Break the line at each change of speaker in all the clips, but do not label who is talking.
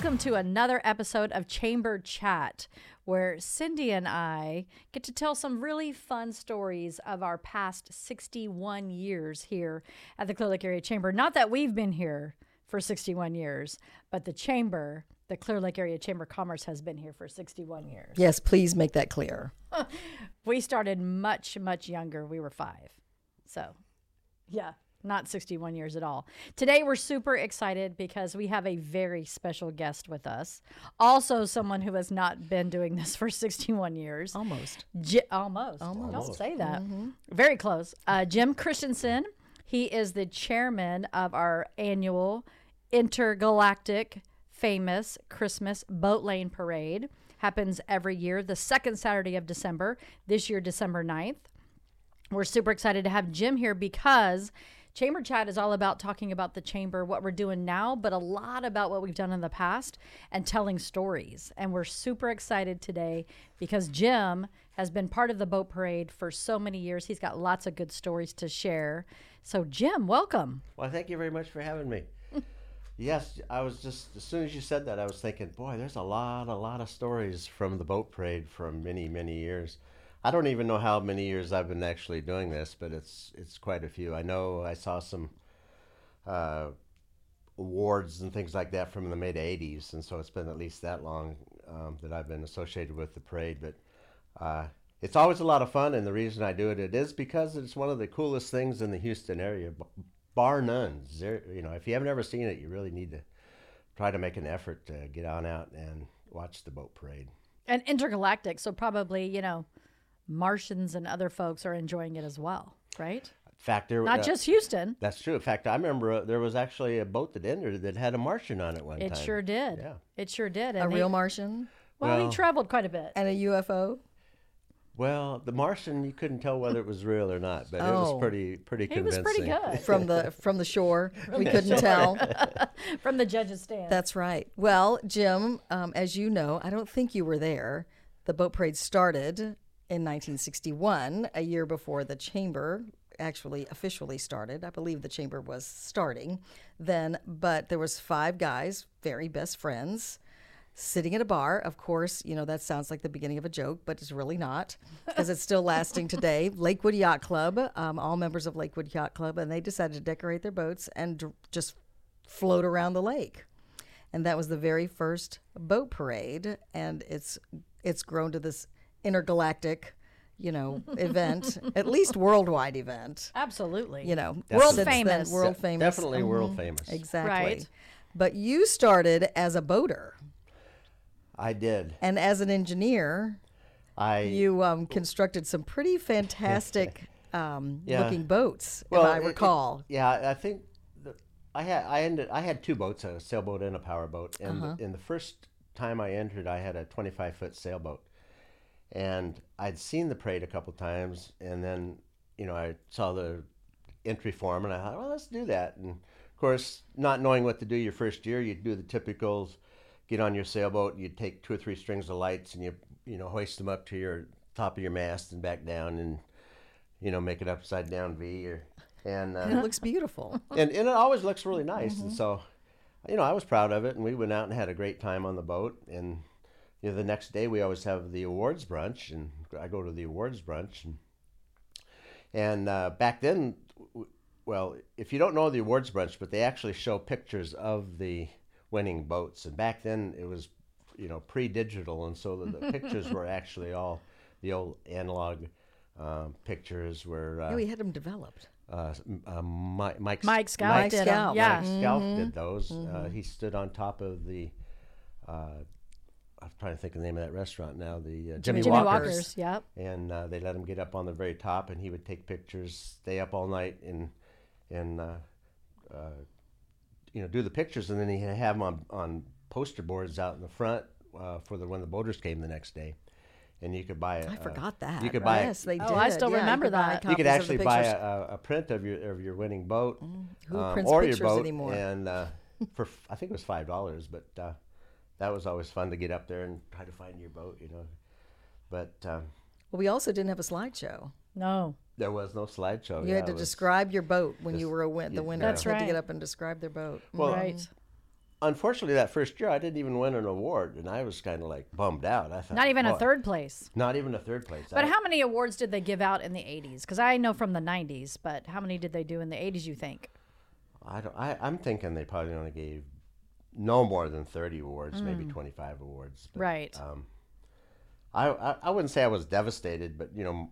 Welcome to another episode of Chamber Chat, where Cindy and I get to tell some really fun stories of our past 61 years here at the Clear Lake Area Chamber. Not that we've been here for 61 years, but the Chamber, the Clear Lake Area Chamber of Commerce, has been here for 61 years.
Yes, please make that clear.
We started much, much younger. We were five. So, yeah, not 61 years at all. Today, we're super excited because we have a very special guest with us. Also, someone who has not been doing this for 61 years.
Almost.
Ji- almost. Don't say that. Very close. Uh, Jim Christiansen. He is the chairman of our annual intergalactic famous Christmas boat lane parade. Happens every year, the second Saturday of December. This year, December 9th. We're super excited to have Jim here because Chamber Chat is all about talking about the chamber, what we're doing now, but a lot about what we've done in the past and telling stories. And we're super excited today because Jim has been part of the boat parade for so many years. He's got lots of good stories to share. So, Jim, welcome.
Well, thank you very much for having me. yes, I was just as soon as you said that, I was thinking, boy, there's a lot, a lot of stories from the boat parade from many, many years. I don't even know how many years I've been actually doing this, but it's it's quite a few. I know I saw some uh, awards and things like that from the mid '80s, and so it's been at least that long um, that I've been associated with the parade. But uh, it's always a lot of fun, and the reason I do it, it is because it's one of the coolest things in the Houston area, bar none. There, you know, if you haven't ever seen it, you really need to try to make an effort to get on out and watch the boat parade.
And intergalactic. So, probably, you know, Martians and other folks are enjoying it as well, right?
In fact, there
Not
uh,
just Houston.
that's true. In fact, I remember uh, there was actually a boat that entered that had a Martian on it one
It
time.
It sure did.
Yeah.
It sure did.
A
And
real Martian
well,
Well-
he traveled quite a bit.
and a UFO.
Well, the Martian, you couldn't tell whether it was real or not, but it
Oh.
was pretty pretty
He was
convincing.
pretty good.
from the from the shore. we couldn't tell.
from the judge's stand.
That's right. Well, Jim, um, as you know, I don't think you were there. The boat parade started in 1961, a year before the chamber actually officially started. I believe the chamber was starting then, but there was five guys, very best friends, sitting at a bar. Of course, you know that sounds like the beginning of a joke, but it's really not because it's still lasting today. Lakewood Yacht Club, um, all members of Lakewood Yacht Club, and they decided to decorate their boats and just float around the lake and that was the very first boat parade and it's it's grown to this intergalactic you know event at least worldwide event
Absolutely.
you know
World
since then,
famous.
world famous
Definitely
Mhm.
world famous.
exactly
Right.
but you started as a boater
I did.
and as an engineer
I
you um, constructed some pretty fantastic um,
Yeah.
looking boats
Well,
if i
it- it-
recall
yeah, I think the, I had I ended I had two boats, a sailboat and a powerboat. And
Uh-huh.
in the first time I entered, I had a 25 foot sailboat, and I'd seen the parade a couple times, and then you know I saw the entry form, and I thought, well, let's do that. And of course, not knowing what to do your first year, you'd do the typicals. Get on your sailboat, you'd take two or three strings of lights, and you you know hoist them up to your top of your mast and back down, and you know make it upside down V or and uh,
and it looks beautiful
and, and it always looks really nice. And so, you know, I was proud of it, and we went out and had a great time on the boat. And you know, the next day we always have the awards brunch, and I go to the awards brunch. And and uh, back then, well, if you don't know the awards brunch, but they actually show pictures of the winning boats, and back then it was, you know, pre-digital, and so the, the pictures were actually all the old analog. Um, pictures were. uh,
yeah, we had them developed
uh, uh, Mike, Mike,
Mike Scout
Mike
did.
Scout.
Yeah.
Mike Scalf did those. Uh, he stood on top of the. Uh, I'm trying to think of the name of that restaurant now. The uh, Jimmy,
Jimmy
Walker's.
Walker's. Yep.
And uh, they let him get up on the very top, and he would take pictures, stay up all night, and and uh, uh, you know do the pictures, and then he'd have them on on poster boards out in the front uh, for the when the boaters came the next day, and you could buy. A,
i forgot that
You could buy. a-
yes they
Oh,
did
I still
Yeah,
remember
could buy
that.
you could
copies of the
actually buy a, a, a print of your of your winning boat,
Who
um,
prints
or
pictures
your boat,
anymore?
and uh, for f- I think it was five dollars, but uh, that was always fun to get up there and try to find your boat, you know. But um,
Well, we also didn't have a slideshow.
No.
there was no slideshow.
You
yeah,
had to describe your boat when you were a win- the winner.
That's
you had to get up and describe their boat.
Well,
right.
unfortunately, that first year I didn't even win an award, and I was kind of like bummed out. I thought,
Not even a third place.
Not even a third place.
But
I-
how many awards did they give out in the 80s? Because I know from the 90s, but how many did they do in the 80s, you think?
I don't. I, I'm thinking they probably only gave no more than 30 awards, maybe 25 awards. But,
Mm. Right.
Um, I, I I wouldn't say I was devastated, but you know,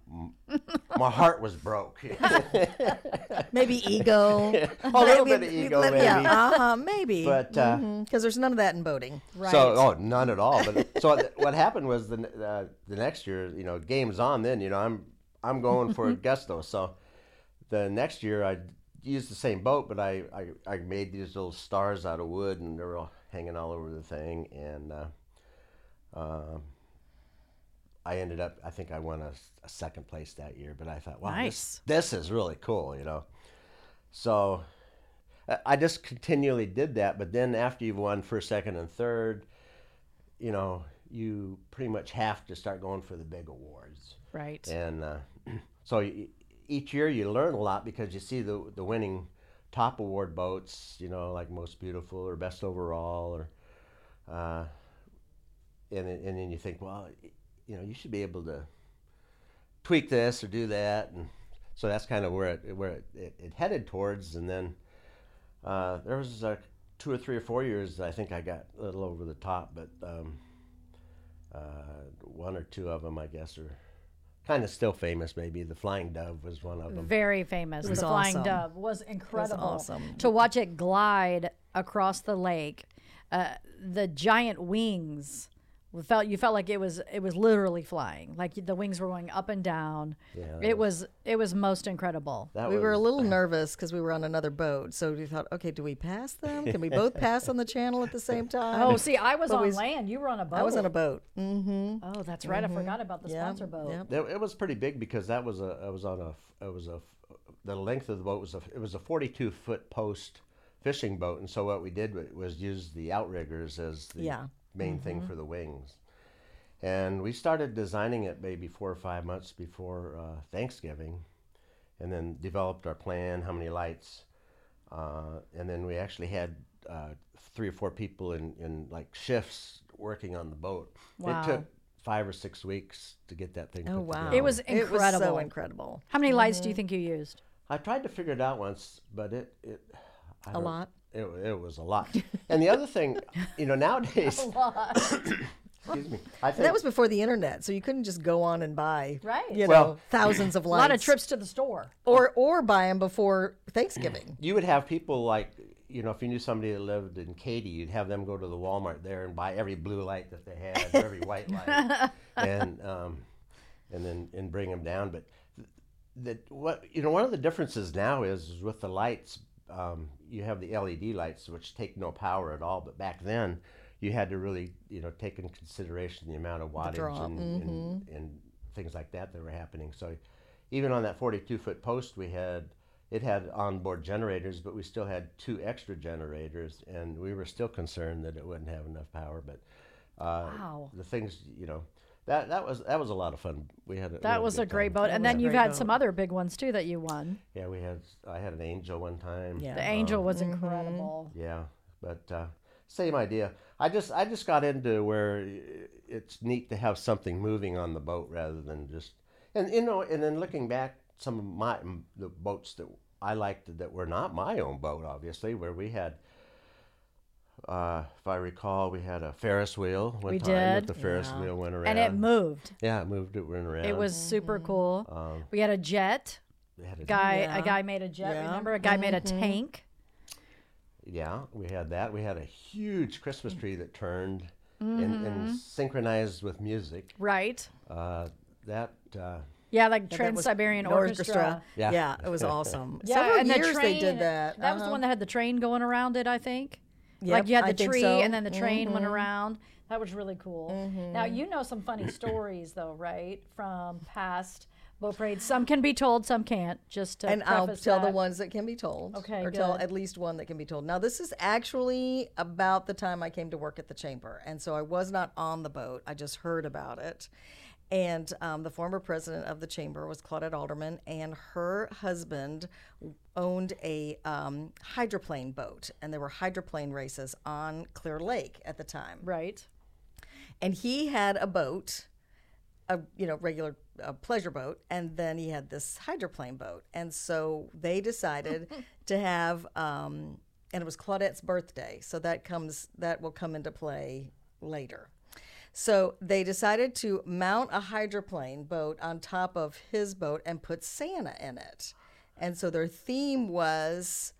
m- my heart was broke.
Maybe ego.
a little bit of ego, maybe.
Yeah, uh-huh, maybe.
But uh,
because there's none of that in boating.
Right.
So, oh, none at all. But so th- what happened was the uh, the next year, you know, game's on. Then you know, I'm I'm going for Augusto. So the next year, I used the same boat, but I, I I made these little stars out of wood, and they were all hanging all over the thing. And uh, um I ended up, I think I won a second place that year. But I thought, wow,
Nice.
this this is really cool, you know. So I- just continually did that. But then after you've won first, second, and third, you know, you pretty much have to start going for the big awards.
Right.
And uh, so y- each year you learn a lot because you see the the winning top award boats, you know, like most beautiful or best overall, or uh, and and then you think, well, you know, you should be able to tweak this or do that, and so that's kind of where it where it, it, it headed towards. And then uh, there was uh, two or three or four years I think I got a little over the top, but um, uh, one or two of them, I guess, are kind of still famous. Maybe the Flying Dove was one of them.
Very famous.
was
the Flying
awesome.
Dove was incredible.
awesome.
To watch it glide across the lake, uh, the giant wings felt you felt like it was it was literally flying. Like the wings were going up and down.
Yeah,
it was it was most incredible.
We
was,
were a little nervous because we were on another boat. So we thought, okay, do we pass them? Can we both pass on the channel at the same time?
Oh, see, I was
But
on
we-
land. You were on a boat.
I was on a boat. Mm-hmm.
Oh, that's right. I forgot about the
Yeah,
sponsor boat.
yeah.
It, it was pretty big because that was a it was on a it was a the length of the boat was a it was a 42 foot post fishing boat and so what we did was use the outriggers as the
Yeah.
Main thing for the wings and we started designing it maybe four or five months before uh, Thanksgiving and then developed our plan how many lights uh, and then we actually had uh, three or four people in, in like shifts working on the boat
Wow.
it took five or six weeks to get that thing
Oh
put
wow!
together.
It was incredible.
It was so
incredible.
incredible.
How many lights do you think you used?
I tried to figure it out once, but it it I
A lot?
It, it was a lot. and the other thing, you know, nowadays, excuse me, I think
that was before the internet, so you couldn't just go on and buy,
Right.
You know,
Well-
thousands of lights.
A lot of trips to the store.
or or buy them before Thanksgiving.
you would have people like, you know, if you knew somebody that lived in Katy, you'd have them go to the Walmart there and buy every blue light that they had, or every white light, and um, and then and bring them down. But that what you know, one of the differences now is, is with the lights, um, you have the LED lights which take no power at all. But back then, you had to really, you know, take in consideration the amount of wattage and, and, and things like that that were happening. So even on that 42 foot post, we had it had onboard generators, but we still had two extra generators, and we were still concerned that it wouldn't have enough power. But uh,
Wow.
the things, you know, that that was that was a lot of fun. We had a, we
That
had
was a
good
great
time.
boat. And then you've
great
had some other big ones too that you won.
Yeah, we had. I had an angel one time.
Yeah.
The Angel was incredible.
Yeah, but uh, same idea. I just I just got into where it's neat to have something moving on the boat rather than just and you know and then looking back, some of my the boats that I liked that were not my own boat, obviously, where we had. Uh, if I recall, we had a Ferris wheel one
We
time. that
did.
The Ferris
Yeah.
wheel went around.
And it moved.
Yeah, it moved. It went around.
It was super cool.
Um,
We had a jet.
we had a,
Guy
Yeah.
a guy made a jet,
Yeah.
remember? A guy made a tank.
Yeah, we had that. We had a huge Christmas tree that turned and,
Mm-hmm.
and synchronized with music.
Right.
Uh, that uh,
Yeah, like
That
Trans Siberian
an
Orchestra.
Yeah.
Yeah. it was awesome.
Yeah,
Several
and
years
the train,
they did that.
That was the
Uh-huh.
one that had the train going around it, I think.
Yep,
like you had the
think
tree
so. Mm-hmm.
and then the train went around. That was really cool. Now you know some funny stories though, right? From past boat parades. Some can be told, some can't. Just
and I'll tell the ones that can be told.
Okay,
Or tell at least one that can be told. Now, this is actually about the time I came to work at the chamber. And so I was not on the boat, I just heard about it. And um, the former president of the chamber was Claudette Alderman, and her husband owned a um, hydroplane boat, and there were hydroplane races on Clear Lake at the time.
Right.
And he had a boat, a you know regular uh, pleasure boat, and then he had this hydroplane boat, and so they decided to have, um, and it was Claudette's birthday, so that comes that will come into play later. So they decided to mount a hydroplane boat on top of his boat and put Santa in it. And so their theme was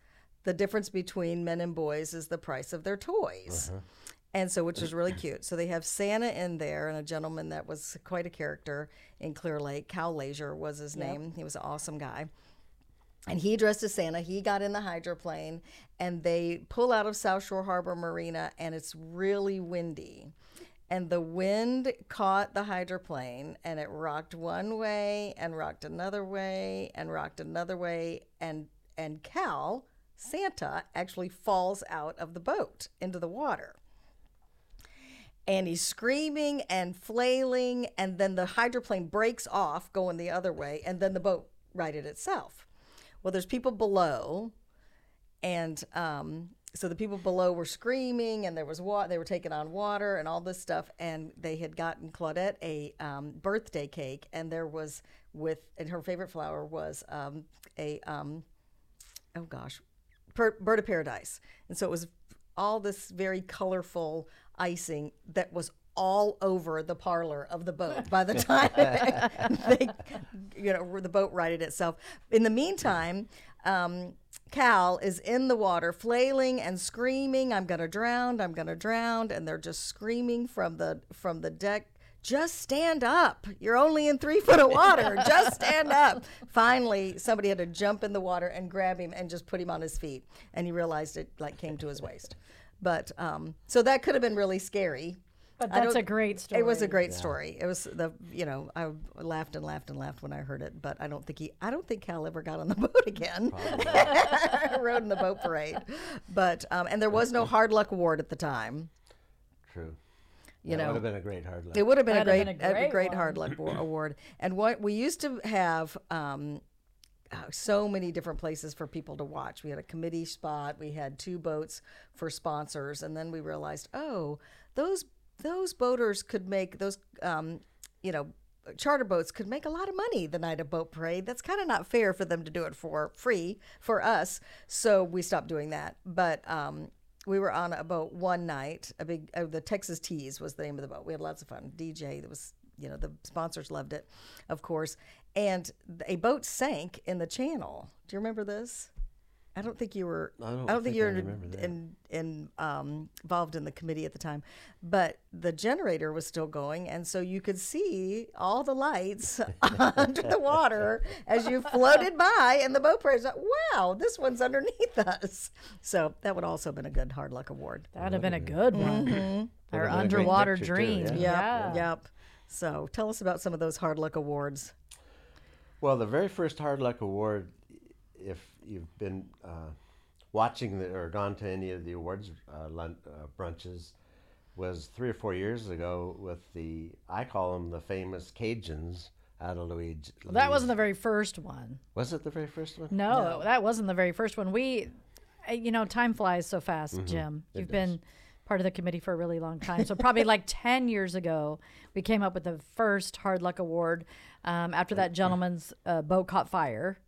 the difference between men and boys is the price of their toys. Uh-huh. And so, which was really cute. So they have Santa in there and a gentleman that was quite a character in Clear Lake. Cal Leisure was his name. He was an awesome guy. And he dressed as Santa. He got in the hydroplane and they pull out of South Shore Harbor Marina and it's really windy and the wind caught the hydroplane and it rocked one way and rocked another way and rocked another way and and Cal Santa actually falls out of the boat into the water. And he's screaming and flailing and then the hydroplane breaks off going the other way and then the boat righted itself. Well, there's people below and um, so the people below were screaming and there was water they were taking on water and all this stuff. And they had gotten claudette a um, birthday cake. And there was with and her favorite flower was um, a um, oh gosh per, bird of paradise. And so it was all this very colorful icing that was all over the parlor of the boat by the time they, you know, the boat righted itself. In the meantime, um, Cal is in the water, flailing and screaming, "I'm gonna drown! I'm gonna drown!" And they're just screaming from the from the deck. Just stand up. You're only in three foot of water. Just stand up. Finally, somebody had to jump in the water and grab him and just put him on his feet. And he realized it like came to his waist. But um, so that could have been really scary.
But that's a great story.
It was a great story. It was the you know I laughed and laughed and laughed when I heard it, but I don't think he I don't think Cal ever got on the boat again. Rode in the boat parade, but um, and there was no hard luck award at the time.
True.
You
that
know,
would have been a great hard luck.
it would have been a great,
been a
a
great
great
one.
hard luck award. And what we used to have um, uh, so many different places for people to watch. We had a committee spot. We had two boats for sponsors, and then we realized, oh, those those boaters could make those, um, you know. Charter boats could make a lot of money the night of boat parade. That's kind of not fair for them to do it for free for us. So we stopped doing that. But um, we were on a boat one night. A big, uh, the Texas Tees was the name of the boat. We had lots of fun. DJ, that was, you know, the sponsors loved it, of course. And a boat sank in the channel. Do you remember this? I don't think you were.
I don't
think
think
you
I
were in, in um, involved in the committee at the time, but the generator was still going, and so you could see all the lights under the water as you floated by, and the boat parade. Like, wow, this one's underneath us. So that would also have been a good hard luck award.
That'd have been a good one.
Mm-hmm.
Our
Would've been a great
underwater
picture, too,
dream.
yeah.
Yep.
Yeah.
Yep. So tell us about some of those hard luck awards.
Well, the very first Hard Luck Award, if you've been uh, watching the, or gone to any of the awards uh, lun- uh, brunches, was three or four years ago with the, I call them the famous Cajuns out of Louis.
Well, that wasn't the very first one.
Was it the very first one?
No, that wasn't the very first one. We, uh, you know, time flies so fast,
Mm-hmm.
Jim. You've been part of the committee for a really long time. So probably like 10 years ago, we came up with the first Hard Luck Award um, after that gentleman's uh, boat caught fire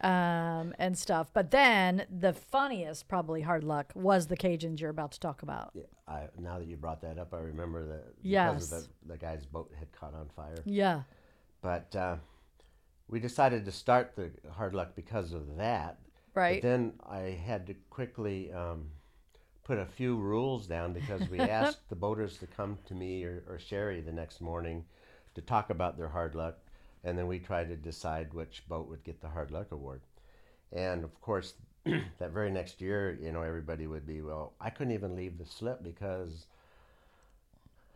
um, and stuff. But then the funniest, probably hard luck, was the Cajuns you're about to talk about.
Yeah, I, now that you brought that up, I remember that because
Yes.
of the, the guy's boat had caught on fire.
Yeah.
But uh, we decided to start the hard luck because of that.
Right.
But then I had to quickly um, put a few rules down because we asked the boaters to come to me or, or Shari the next morning to talk about their hard luck, and then we tried to decide which boat would get the hard luck award. And of course, that very next year, you know, everybody would be, well, I couldn't even leave the slip because,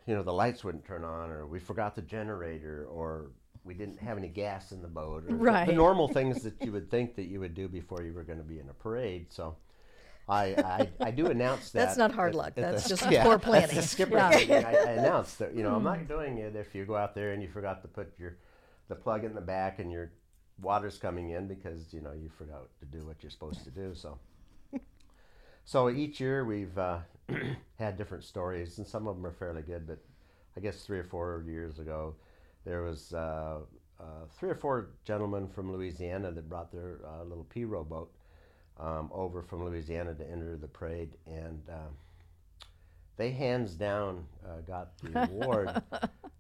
you know, the lights wouldn't turn on, or we forgot the generator, or we didn't have any gas in the boat, or the-
Right.
the normal things that you would think that you would do before you were going to be in a parade. So I, I, I do announce that.
That's not hard
at-
luck.
at the-
That's just
yeah,
poor
that's
planning.
the skipper thing. I, I announced that you know I'm not doing it if you go out there and you forgot to put your the plug in the back and your water's coming in because you know you forgot to do what you're supposed to do. So so each year we've uh, had different stories and some of them are fairly good. But I guess three or four years ago there was. Uh, uh, three or four gentlemen from Louisiana that brought their uh, little pirogue um, over from Louisiana to enter the parade, and um, they hands down uh, got the award.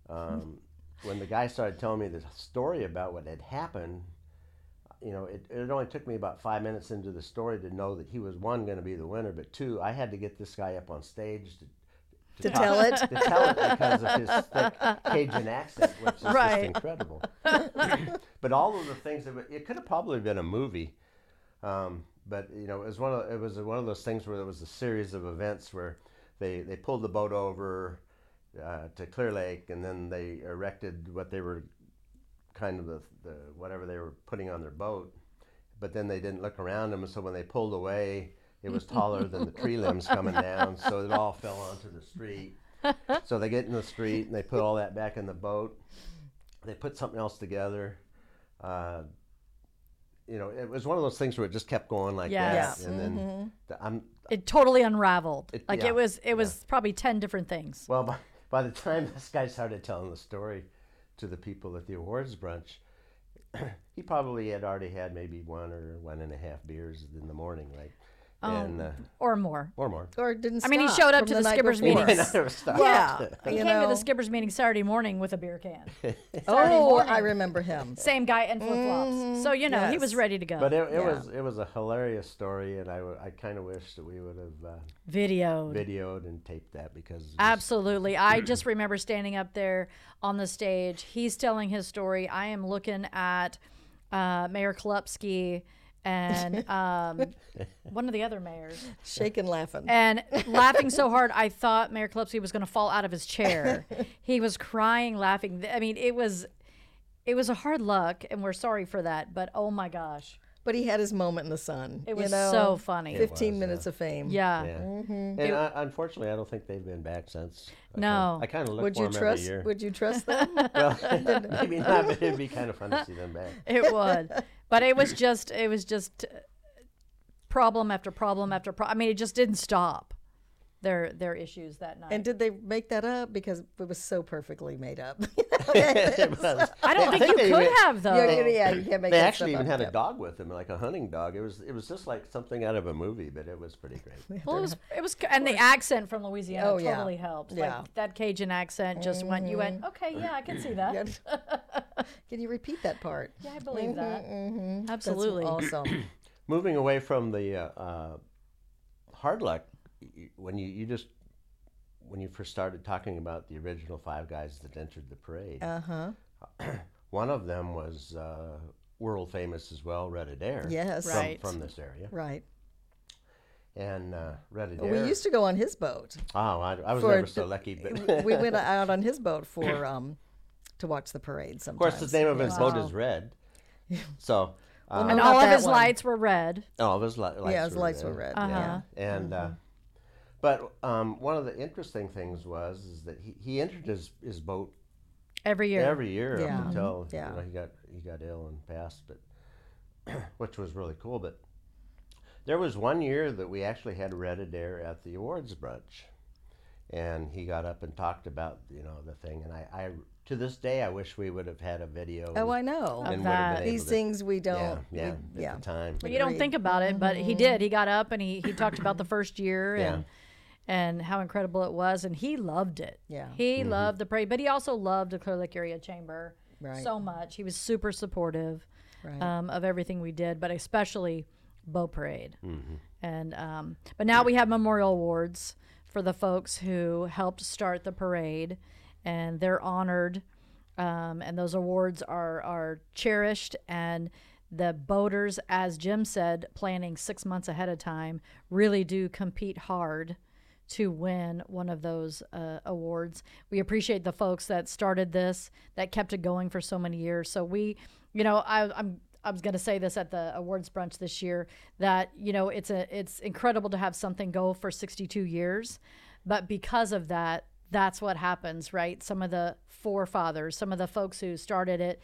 um, when the guy started telling me the story about what had happened, you know, it, it only took me about five minutes into the story to know that he was one going to be the winner, but two, I had to get this guy up on stage to.
To
talk-
tell it?
to tell it because of his thick Cajun accent, which is
Right.
just incredible. but all of the things that it could have probably been a movie, um, but you know, it was one of it was one of those things where there was a series of events where they they pulled the boat over uh, to Clear Lake, and then they erected what they were kind of the, the whatever they were putting on their boat, but then they didn't look around them, so when they pulled away. It was taller than the tree limbs coming down, so it all fell onto the street. So they get in the street and they put all that back in the boat. They put something else together. Uh, you know, it was one of those things where it just kept going like
Yes.
that, and then the, I'm
It totally unraveled.
It-
like
yeah,
it was it was probably 10 different things.
well by, by the time this guy started telling the story to the people at the awards brunch, he probably had already had maybe one or one and a half beers in the morning, right? And uh,
Or more.
or more.
Or didn't
I mean, he showed up to the
night
skipper's
before.
meetings.
I never stopped.
Yeah.
He
you
came to the skipper's meeting Saturday morning with a beer can.
Oh,
morning.
I remember him.
Same guy in flip flops. So, you know, he was ready to go.
But it, it
Yeah.
was it was a hilarious story, and I, w- I kind of wish that we would have uh,
Videoed.
videoed and taped that because
Absolutely. I just remember standing up there on the stage. He's telling his story. I am looking at uh, Mayor Kolupski and um, one of the other mayors.
Shaking laughing.
And laughing so hard, I thought Mayor Kolupski was going to fall out of his chair. he was crying, laughing. I mean, it was. It was a hard luck, and we're sorry for that. But oh my gosh,
But he had his moment in the sun.
it
you
was
know?
so funny.
15
was,
minutes of fame.
yeah.
yeah.
Mm-hmm.
And uh, unfortunately, I don't think they've been back since. I
No.
kinda, I kind of look
Would
for
you
them
trust?
every year.
Would you trust them?
well, maybe not, but it'd be kind of fun to see them back.
It would, but it was just it was just uh, problem after problem after problem. I mean, it just didn't stop. Their their issues that night.
and did they make that up because it was so perfectly made up?
I don't
I
think, you could
even-
have though.
yeah, yeah, you can't make
They actually even
up.
had a dog with them, like a hunting dog. It was it was just like something out of a movie, but it was pretty great.
Well, it was, it was, and the accent from Louisiana
Oh, yeah.
totally helped.
Yeah.
Like that Cajun accent just went. You went, okay, yeah, I can see that.
Yeah. Can you repeat that part?
Yeah, I believe that.
Mm-hmm. That's
Absolutely.
awesome.
Moving away from the uh, uh, hard luck, y- y- when you, you just when you first started talking about the original five guys that entered the parade,
Uh huh.
one of them was uh, world famous as well, Red Adair.
Yes.
From,
Right.
from this area,
Right.
and uh, Red Adair.
We used to go on his boat.
Oh, I, I was
for
never so lucky, but
we went out on his boat for um to watch the parade.
of course, the name of his boat is Red. So, uh,
And all of his
one.
lights were red.
all of his li- lights,
yeah, his
were
lights
red.
were red.
Uh-huh.
Yeah.
And uh, but um, one of the interesting things was is that he, he entered his, his boat
Every year.
every year
Yeah.
up until
Yeah.
you know, he got he got ill and passed, but which was really cool. But there was one year that we actually had Red Adair at the awards brunch, and he got up and talked about you know the thing, and I, I to this day I wish we would have had a video.
Oh, I know.
and
that.
These
to-
things we don't.
yeah,
we-
at the time.
But you don't think about it, but he did. He got up and he, he talked about the first year
Yeah.
And and how incredible it was, and he loved it.
Yeah.
he loved the parade, but he also loved the Clear Lake Area Chamber
Right.
so much. He was super supportive
Right.
um, of everything we did, but especially boat parade. And um, but now we have memorial awards for the folks who helped start the parade, and they're honored. Um, and those awards are are cherished and the boaters as jim said planning six months ahead of time really do compete hard to win one of those uh, awards. We appreciate the folks that started this that kept it going for so many years. So we you know I, i'm I was going to say this at the awards brunch this year that you know it's a it's incredible to have something go for 62 years, but because of that, that's what happens, right? Some of the forefathers, some of the folks who started it,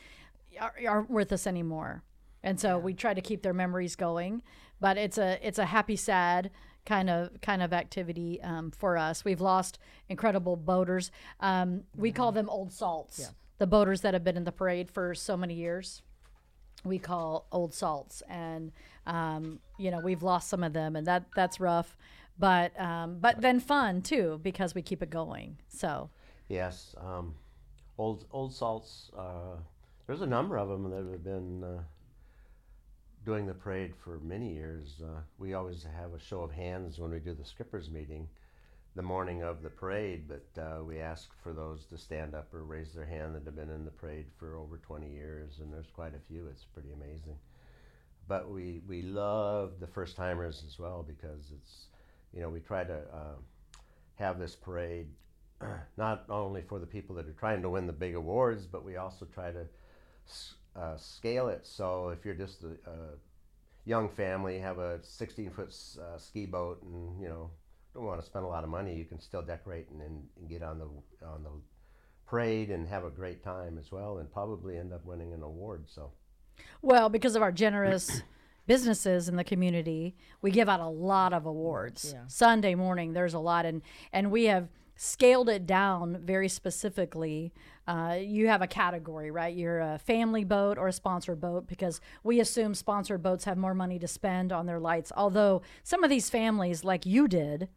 are, aren't with us anymore, and so we try to keep their memories going. But it's a it's a happy sad kind of kind of activity um, for us. We've lost incredible boaters. Um, we call them old salts. The boaters that have been in the parade for so many years we call old salts and um, you know we've lost some of them and that that's rough but um, but then fun too because we keep it going so
Yes, um, old old salts. Uh, there's a number of them that have been uh, doing the parade for many years. Uh, we always have a show of hands when we do the skippers meeting, the morning of the parade. But uh, we ask for those to stand up or raise their hand that have been in the parade for over 20 years, and there's quite a few. It's pretty amazing. But we we love the first timers as well because it's you know we try to uh, have this parade not only for the people that are trying to win the big awards, but we also try to uh, scale it. So if you're just a, a young family, have a 16 foot uh, ski boat, and you know don't want to spend a lot of money, you can still decorate and, and, and get on the on the parade and have a great time as well, and probably end up winning an award. So
well because of our generous businesses in the community we give out a lot of awards
Yeah.
sunday morning there's a lot and and we have scaled it down very specifically. Uh, you have a category right? You're a family boat or a sponsored boat because we assume sponsored boats have more money to spend on their lights. Although some of these families like you did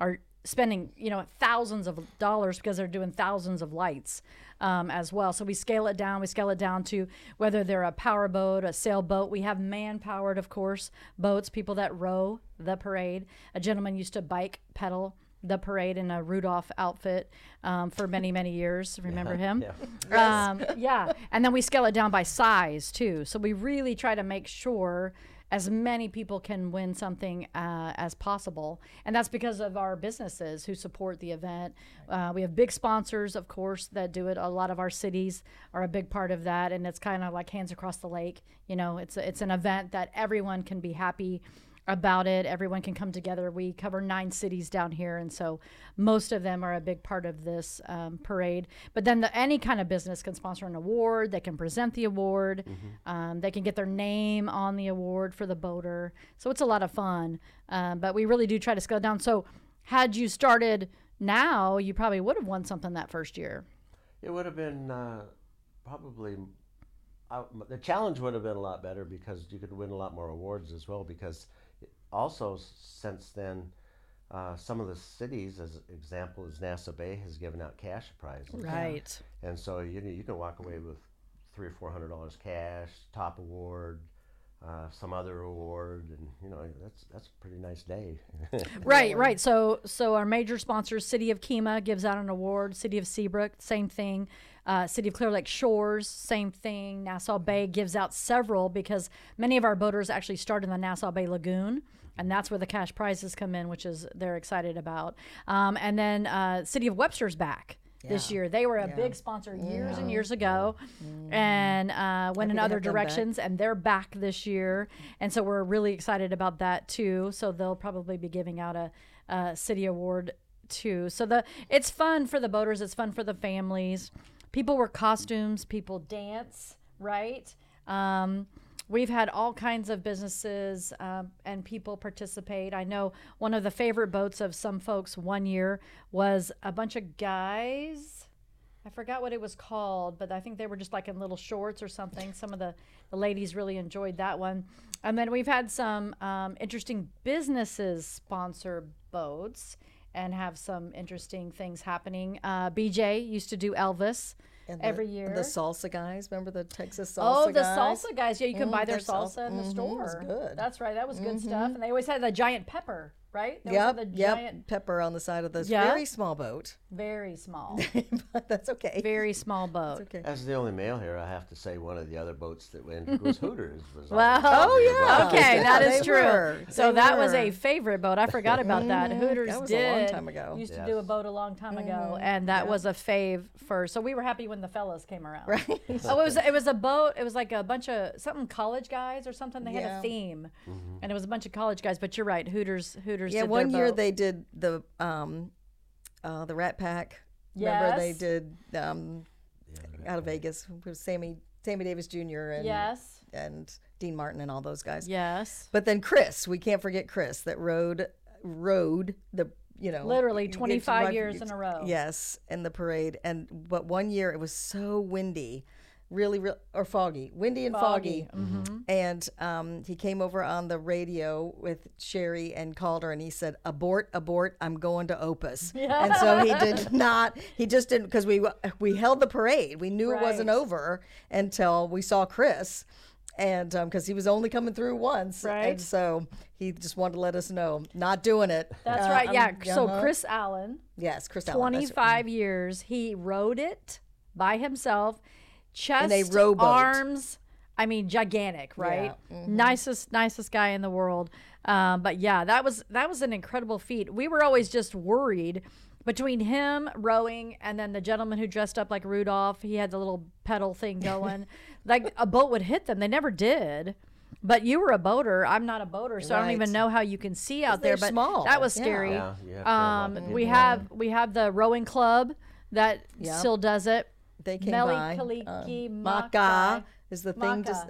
are spending you know thousands of dollars because they're doing thousands of lights um, as well. So we scale it down we scale it down to whether they're a power boat a sailboat. We have man powered of course boats people that row the parade. A gentleman used to bike pedal the parade in a Rudolph outfit um, for many, many years. Remember him?
yeah.
Um, yeah. And then we scale it down by size too. So we really try to make sure as many people can win something uh, as possible. And that's because of our businesses who support the event. Uh, we have big sponsors, of course, that do it. A lot of our cities are a big part of that. And it's kind of like hands across the lake. You know, it's, a, it's an event that everyone can be happy about it. Everyone can come together. We cover nine cities down here, and so most of them are a big part of this um, parade. But then the, any kind of business can sponsor an award. They can present the award. Um, they can get their name on the award for the boater. So it's a lot of fun. Um, but we really do try to scale down. So had you started now, you probably would have won something that first year.
It would have been uh, probably uh, the challenge would have been a lot better because you could win a lot more awards as well. Because also since then, uh, some of the cities, as example, as Nassau Bay has given out cash prizes,
Right.
and so you you can walk away with three or four hundred dollars cash, top award. Uh, some other award, and you know that's that's a pretty nice day.
Right, right. So, so our major sponsors, City of Kemah gives out an award. City of Seabrook, same thing. Uh, City of Clear Lake Shores, same thing. Nassau Bay gives out several because many of our boaters actually start in the Nassau Bay Lagoon, and that's where the cash prizes come in, which is they're excited about. Um, and then uh, City of Webster's back. This year, they were a
Yeah.
big sponsor years and years ago, and uh, went in other
have them back.
directions and they're back this year. And so we're really excited about that too. So they'll probably be giving out a, a city award too. So the it's fun for the boaters. It's fun for the families. People wear costumes. People dance right? Um, we've had all kinds of businesses um, and people participate i know one of the favorite boats of some folks one year was a bunch of guys I forgot what it was called, but I think they were just like in little shorts or something. Some of the, the ladies really enjoyed that one. And then we've had some um, interesting businesses sponsor boats and have some interesting things happening. Uh, BJ used to do Elvis
And the-
every year.
The salsa guys, remember the Texas salsa
Oh, the
guys?
salsa guys! Yeah, you can
Mm,
buy their
their sal-
salsa in the
mhm, it
store.
was good.
That's right. That was good stuff. And they always had the giant pepper, right? Those are
Yep,
the
yep.
giant,
Pepper on the side of this
Yeah.
very small boat,
very small,
but that's okay.
very small boat.
okay.
As the only male here, I have to say one of the other boats that went was Hooters. Was
Well,
Oh, yeah.
the.
Okay,
Yeah,
that is true.
were.
So
They
that was a favorite boat. I forgot about that. Hooters
that was
did
a long time ago.
used to
Yes.
do a boat a long time ago, and that was a fave for. So we were happy when the fellas came around.
Right.
Oh, it was it was a boat. It was like a bunch of something college guys or something. They had a theme,
Mm-hmm.
and it was a bunch of college guys. But you're right, Hooters Hooters.
Yeah,
did
one
their
year
boat.
they did the um, uh, the Rat Pack. Remember they did um, out of Vegas with Sammy Sammy Davis Jr. and
yes
and Dean Martin and all those guys.
yes
But then Chris, we can't forget Chris that rode rode the you know
Literally
you get to
25 years in a row.
Yes, in the parade. And but one year it was so windy, really, real or foggy, windy and foggy.
Mm-hmm.
And um, he came over on the radio with Shari and called her, and he said, "Abort, abort! I'm going to Opus." And so he did not. He just didn't because we we held the parade. We knew it wasn't over until we saw Chris. And because he was only coming through once,
Right.
and so he just wanted to let us know, not doing it.
that's
Uh,
right. Yeah. So
uh-huh.
Chris Allen,
yes, Chris Allen, that's right.
25 years, he rode it by himself, chest,
a rowboat.
arms. I mean, gigantic, right?
mm-hmm.
Nicest, nicest guy in the world. Um, but yeah, that was that was an incredible feat. We were always just worried between him rowing and then the gentleman who dressed up like Rudolph. He had the little pedal thing going, like a boat would hit them. They never did. But you were a boater. I'm not a boater, so I don't even know how you can see out there. But
small.
that was scary.
Yeah, you have
Um, we have we have the rowing club that
Yep.
still does it.
They came
Meli
by.
Kaliki
um,
Maka.
Maka is the thing.
Maka.
Just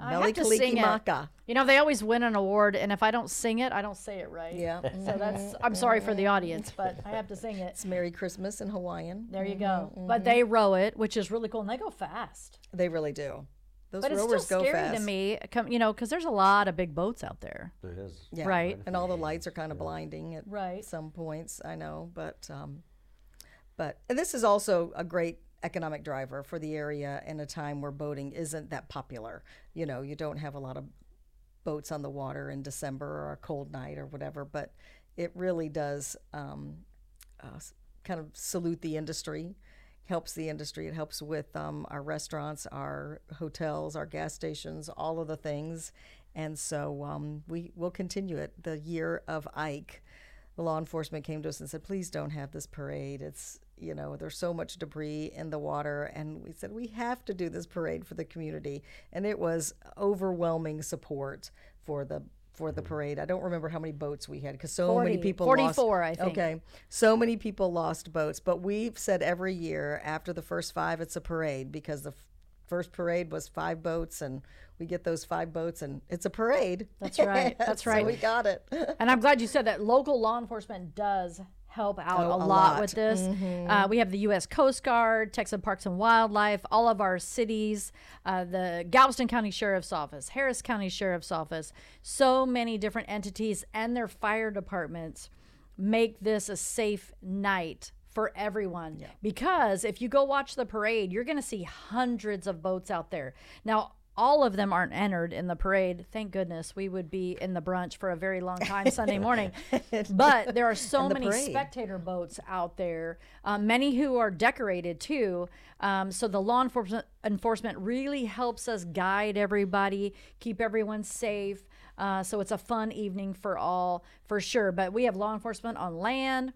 I have to sing
Kaliki
it.
Maka.
You know they always win an award, and if I don't sing it, I don't say it right.
Yeah.
So that's I'm sorry for the audience, but I have to sing it.
It's Merry Christmas in Hawaiian.
There you go.
Mm-hmm,
But they row it, which is really cool, and they go fast.
They really do. Those
But it's
rowers
still
go
scary
fast.
to me, come, you know, because there's a lot of big boats out there.
It is.
Yeah.
Right.
And all the lights are kind of blinding at
Right.
some points, I know, but um but and this is also a great economic driver for the area in a time where boating isn't that popular. You know, you don't have a lot of boats on the water in December or a cold night or whatever, but it really does um, uh, kind of salute the industry, helps the industry. It helps with um, our restaurants, our hotels, our gas stations, all of the things. And so um, we will continue it. The year of Ike, the law enforcement came to us and said, please don't have this parade. It's, you know, there's so much debris in the water. And we said, we have to do this parade for the community. And it was overwhelming support for the for the mm-hmm. parade. I don't remember how many boats we had because so many people
44,
lost.
I think.
Okay, so many people lost boats, but we've said every year after the first five, it's a parade because the f- first parade was five boats, and we get those five boats, and it's a parade.
That's right. That's
So
right.
we got it.
And I'm glad you said that. Local law enforcement does help out
Oh,
a, lot,
lot.
with this. Uh, we have the U.S. Coast Guard, Texas Parks and Wildlife, all of our cities, uh, the Galveston County Sheriff's Office, Harris County Sheriff's Office, so many different entities and their fire departments make this a safe night for everyone. Because if you go watch the parade, you're going to see hundreds of boats out there. Now, all of them aren't entered in the parade. Thank goodness we would be in the brunch for a very long time Sunday morning. But there are so many
parade.
spectator boats out there, um, many who are decorated too. Um, so the law enforcement enforcement really helps us guide everybody, keep everyone safe. Uh, so it's a fun evening for all, for sure. But we have law enforcement on land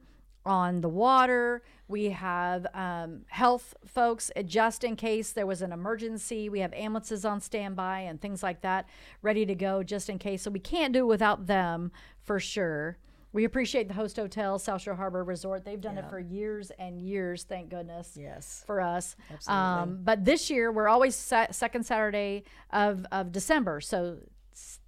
on the water. We have um, health folks uh, just in case there was an emergency. We have ambulances on standby and things like that ready to go just in case. So we can't do it without them for sure. We appreciate the host hotel, South Shore Harbor Resort. They've done it for years and years, thank goodness
Yes.
for us.
Absolutely.
Um, but this year, we're always sa- second Saturday of, of December. So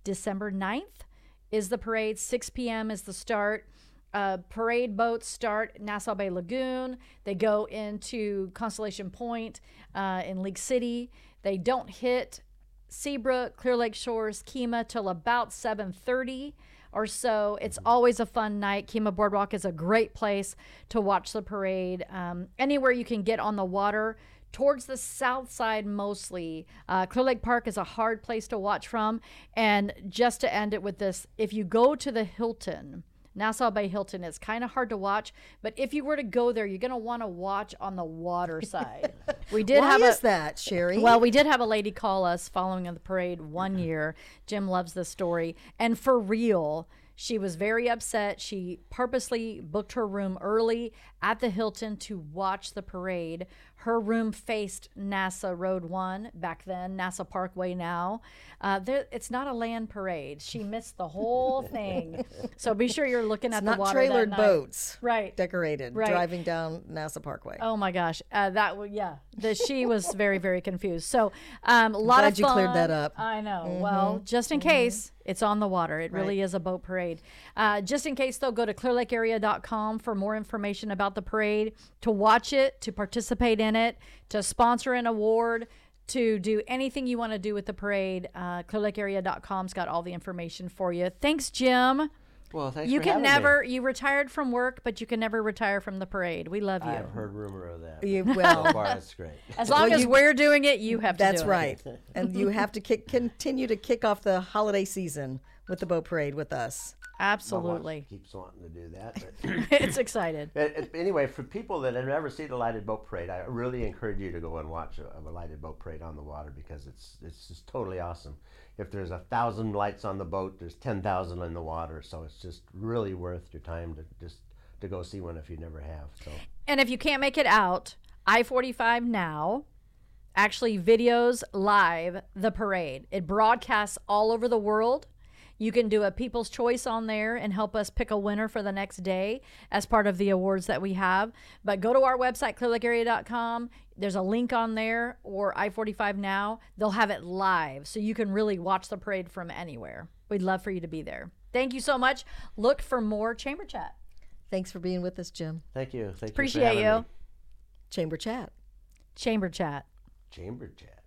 December 9th is the parade, 6 p.m. is the start. Uh, parade boats start Nassau Bay Lagoon. They go into Constellation Point uh, in League City. They don't hit Seabrook, Clear Lake Shores, Kemah till about 7:30 or so. It's always a fun night. Kemah Boardwalk is a great place to watch the parade. Um, anywhere you can get on the water. Towards the south side, mostly. Uh, Clear Lake Park is a hard place to watch from. And just to end it with this, if you go to the Hilton, Nassau Bay Hilton is kind of hard to watch, but if you were to go there, you're going to want to watch on the water side. We did
Why
have
is
a
that, Shari?
well, we did have a lady call us following the parade one year. Jim loves this story. And for real, she was very upset. She purposely booked her room early at the Hilton to watch the parade. Her room faced NASA Road 1 back then, NASA Parkway now. Uh, there, it's not a land parade. She missed the whole thing. So be sure you're looking at the
not
water. that
trailered boats
Right.
decorated
Right.
driving down NASA Parkway.
Oh my gosh, uh, that yeah. The, she was very very confused. So um, a lot
glad
of
you cleared that up.
I know. Well, just in case it's on the water, it really is a boat parade. Uh, just in case, though, go to clearlakearea.com for more information about the parade, to watch it, to participate in it, to sponsor an award. To do anything you want to do with the parade, uh, clearlakearea.com's got all the information for you. Thanks, Jim.
Well, thanks
You
for
can
having me.
never, you retired from work, but you can never retire from the parade. We love you.
I've heard rumor of that.
You-
so
well,
far, that's great.
As long
Well,
as
you-
we're doing it, you have to
that's
do it.
right. and you have to kick, continue to kick off the holiday season with the boat parade with us.
My wife
Absolutely.
keeps wanting to do that.
It's excited.
But, uh, anyway, for people that have never seen a lighted boat parade, I really encourage you to go and watch a, a lighted boat parade on the water because it's it's just totally awesome. If there's a thousand lights on the boat, there's ten thousand in the water, so it's just really worth your time to just to go see one if you never have. So
And if you can't make it out, I 45 now actually videos live the parade. It broadcasts all over the world. You can do a People's Choice on there and help us pick a winner for the next day as part of the awards that we have. But go to our website, clearlakearea.com. There's a link on there or I 45 Now. They'll have it live so you can really watch the parade from anywhere. We'd love for you to be there. Thank you so much. Look for more Chamber Chat.
Thanks for being with us, Jim.
thank you. Thank you.
Appreciate
having
you.
me.
Chamber Chat.
Chamber Chat.
Chamber chat.